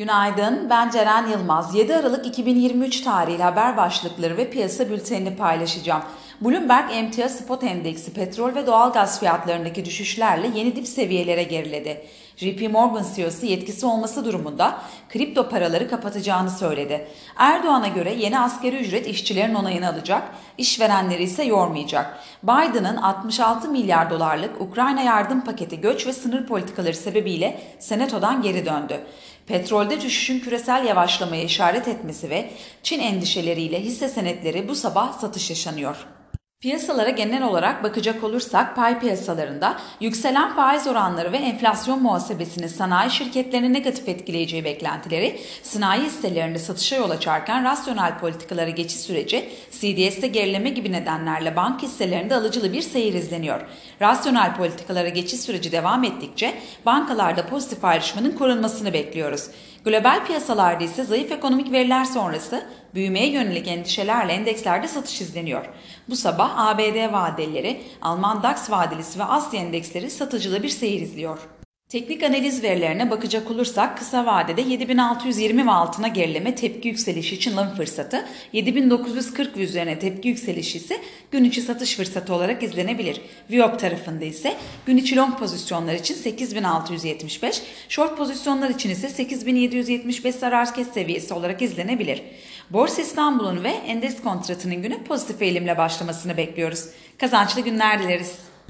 Günaydın, ben Ceren Yılmaz. 7 Aralık 2023 tarihli haber başlıkları ve piyasa bültenini paylaşacağım. Bloomberg emtia spot endeksi petrol ve doğalgaz fiyatlarındaki düşüşlerle yeni dip seviyelere geriledi. JP Morgan CEO'su yetkisi olması durumunda kripto paraları kapatacağını söyledi. Erdoğan'a göre yeni askeri ücret işçilerin onayını alacak, işverenleri ise yormayacak. Biden'ın 66 milyar dolarlık Ukrayna yardım paketi göç ve sınır politikaları sebebiyle senatodan geri döndü. Petrolde düşüşün küresel yavaşlamaya işaret etmesi ve Çin endişeleriyle hisse senetleri bu sabah satış yaşanıyor. Piyasalara genel olarak bakacak olursak pay piyasalarında yükselen faiz oranları ve enflasyon muhasebesinin sanayi şirketlerini negatif etkileyeceği beklentileri sanayi hisselerinde satışa yol açarken rasyonel politikalara geçiş süreci CDS'te gerileme gibi nedenlerle bank hisselerinde alıcılı bir seyir izleniyor. Rasyonel politikalara geçiş süreci devam ettikçe bankalarda pozitif ayrışmanın korunmasını bekliyoruz. Global piyasalarda ise zayıf ekonomik veriler sonrası büyümeye yönelik endişelerle endekslerde satış izleniyor. Bu sabah ABD vadeleri, Alman DAX vadelisi ve Asya endeksleri satıcılı bir seyir izliyor. Teknik analiz verilerine bakacak olursak kısa vadede 7620 ve altına gerileme tepki yükselişi için alım fırsatı, 7940 ve üzerine tepki yükselişi ise gün içi satış fırsatı olarak izlenebilir. Viyop tarafında ise gün içi long pozisyonlar için 8675, short pozisyonlar için ise 8775 zarar kes seviyesi olarak izlenebilir. Borsa İstanbul'un ve endeks kontratının güne pozitif eğilimle başlamasını bekliyoruz. Kazançlı günler dileriz.